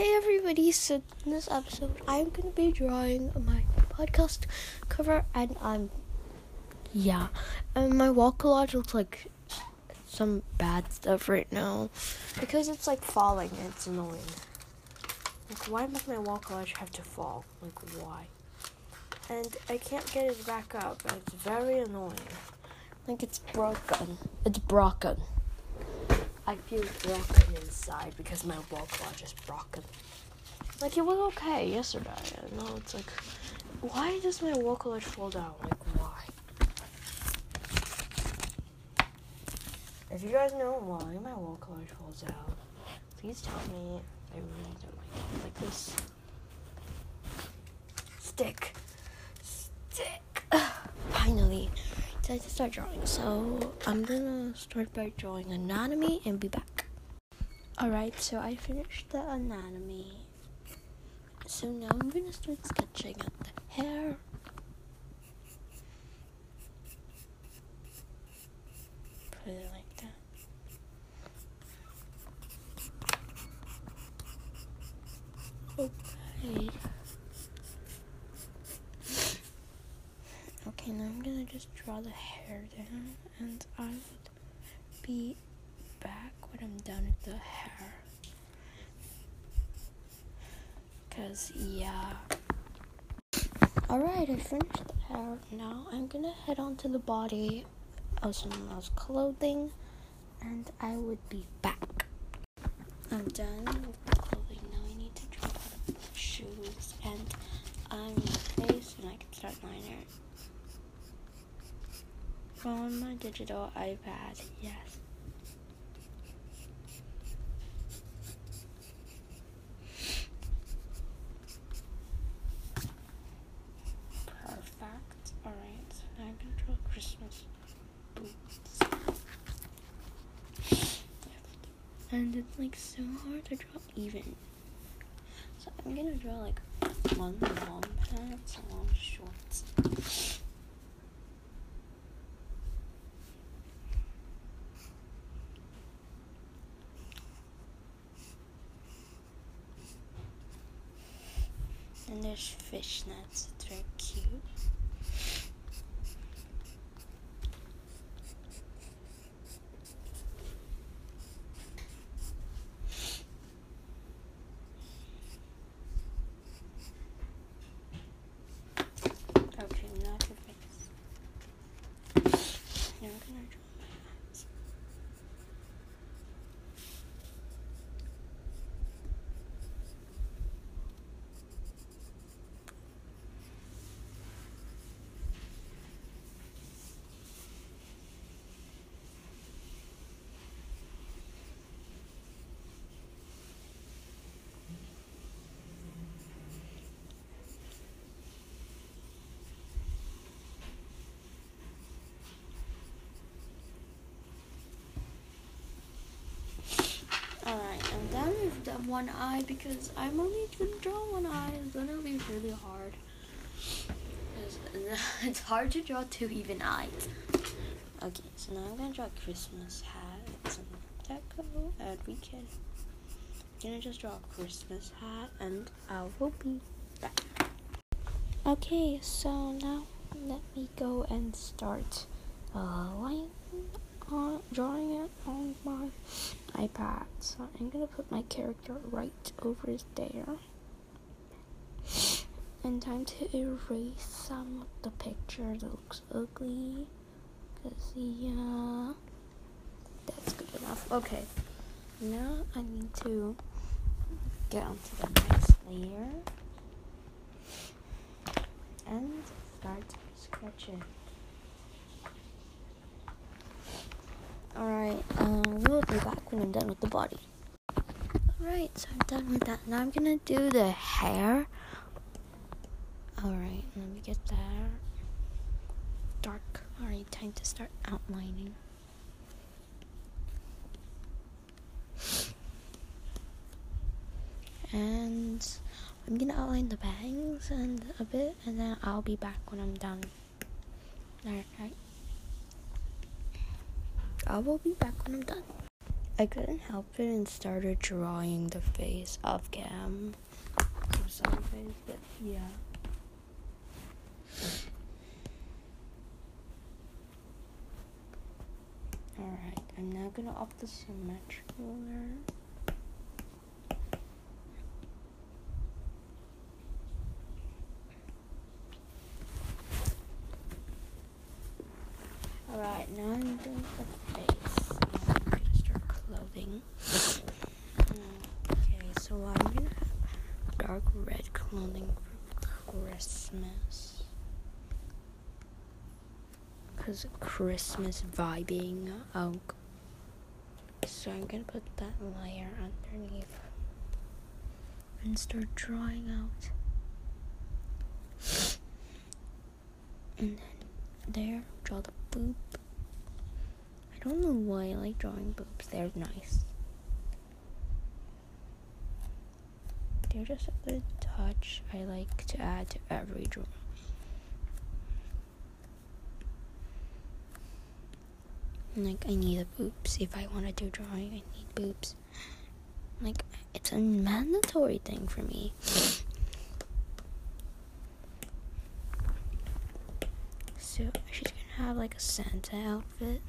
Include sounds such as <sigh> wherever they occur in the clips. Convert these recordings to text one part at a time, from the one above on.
Hey everybody, so in this episode I'm gonna be drawing my podcast cover and I'm yeah. And my wall collage looks like some bad stuff right now. Because it's like falling and it's annoying. Like why does my wall collage have to fall? Like why? And I can't get it back up it's very annoying. Like it's broken. It's broken. I feel broken inside because my wall collage is broken. Like it was okay yesterday. And now it's like, why does my wall collage fall down? Like why? If you guys know why my wall collage falls down, please tell me. I really don't like it. Like this. Stick. Decided to start drawing. So I'm gonna start by drawing anatomy and be back. Alright, so I finished the anatomy. So now I'm gonna start sketching out the hair. Put it like that. Okay. Okay, now I'm gonna just draw the hair down and I would be back when I'm done with the hair. Cause yeah. Alright, I finished the hair. Now I'm gonna head on to the body of someone else's clothing and I would be back. I'm done with the clothing. Now I need to draw the shoes and I'm face and I can start my liner on my digital iPad, yes. Perfect. Alright, so now gonna draw Christmas boots. And it's like so hard to draw even. So I'm gonna draw like one long pants one shorts. And there's fishnets. They're cute. Okay, now the face. Now I'm gonna draw my eyes. Alright, I'm one eye because I'm only gonna draw one eye. It's gonna be really hard. <laughs> It's hard to draw two even eyes. Okay, so now I'm gonna draw a Christmas hat and some deco, and we can. I'm gonna just draw a Christmas hat, and I will be back. Okay, so now let me go and start uh, line on drawing it on my iPad. So I'm gonna put my character right over there. And time to erase some of the picture that looks ugly. Cause yeah, that's good enough. Okay, now I need to get onto the next layer and start sketching. Alright, um, we'll be back when I'm done with the body. Alright, so I'm done with that. Now I'm gonna do the hair. Alright, let me get that dark. Alright, time to start outlining. And I'm gonna outline the bangs and a bit, and then I'll be back when I'm done. Alright. I will be back when I'm done. I couldn't help it and started drawing the face of Cam. But yeah. Alright, I'm now gonna up the symmetry ruler. Alright, now I'm doing the face. I'm gonna start clothing. okay, so I'm gonna have dark red clothing for Christmas. Because Christmas vibing. Oh. So I'm gonna put that layer underneath and start drawing out. And then there, draw the boob. I don't know why I like drawing boobs. They're nice. They're just a good touch I like to add to every drawing. Like I need a boobs if I want to do drawing. I need boobs. Like it's a mandatory thing for me. So she's have like a Santa outfit.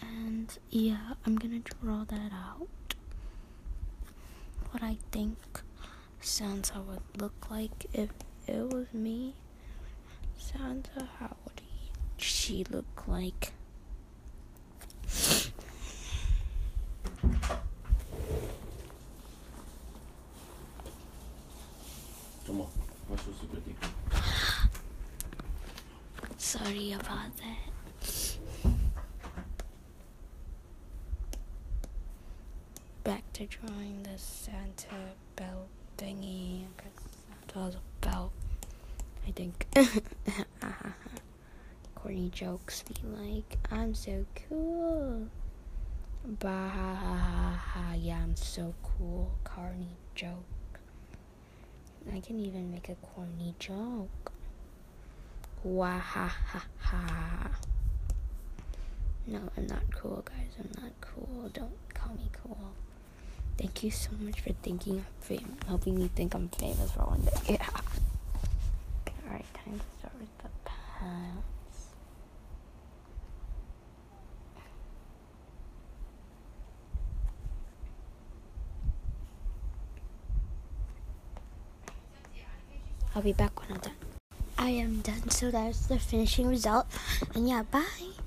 And yeah, I'm gonna draw that out. What I think Santa would look like if it was me. Santa, how would he, she look like? Sorry about that. Back to drawing the Santa belt thingy. Santa has a belt. I think. <laughs> Corny jokes be like, I'm so cool. Bah ha ha ha ha. Yeah, I'm so cool. Corny joke. I can even make a corny joke. Wah ha ha ha. No, I'm not cool, guys. I'm not cool. Don't call me cool. Thank you so much for thinking I'm famous, helping me think I'm famous for one day. <laughs> Yeah. Alright, time to start with the pants. I'll be back when I'm done. I am done, so that's the finishing result. And yeah, bye.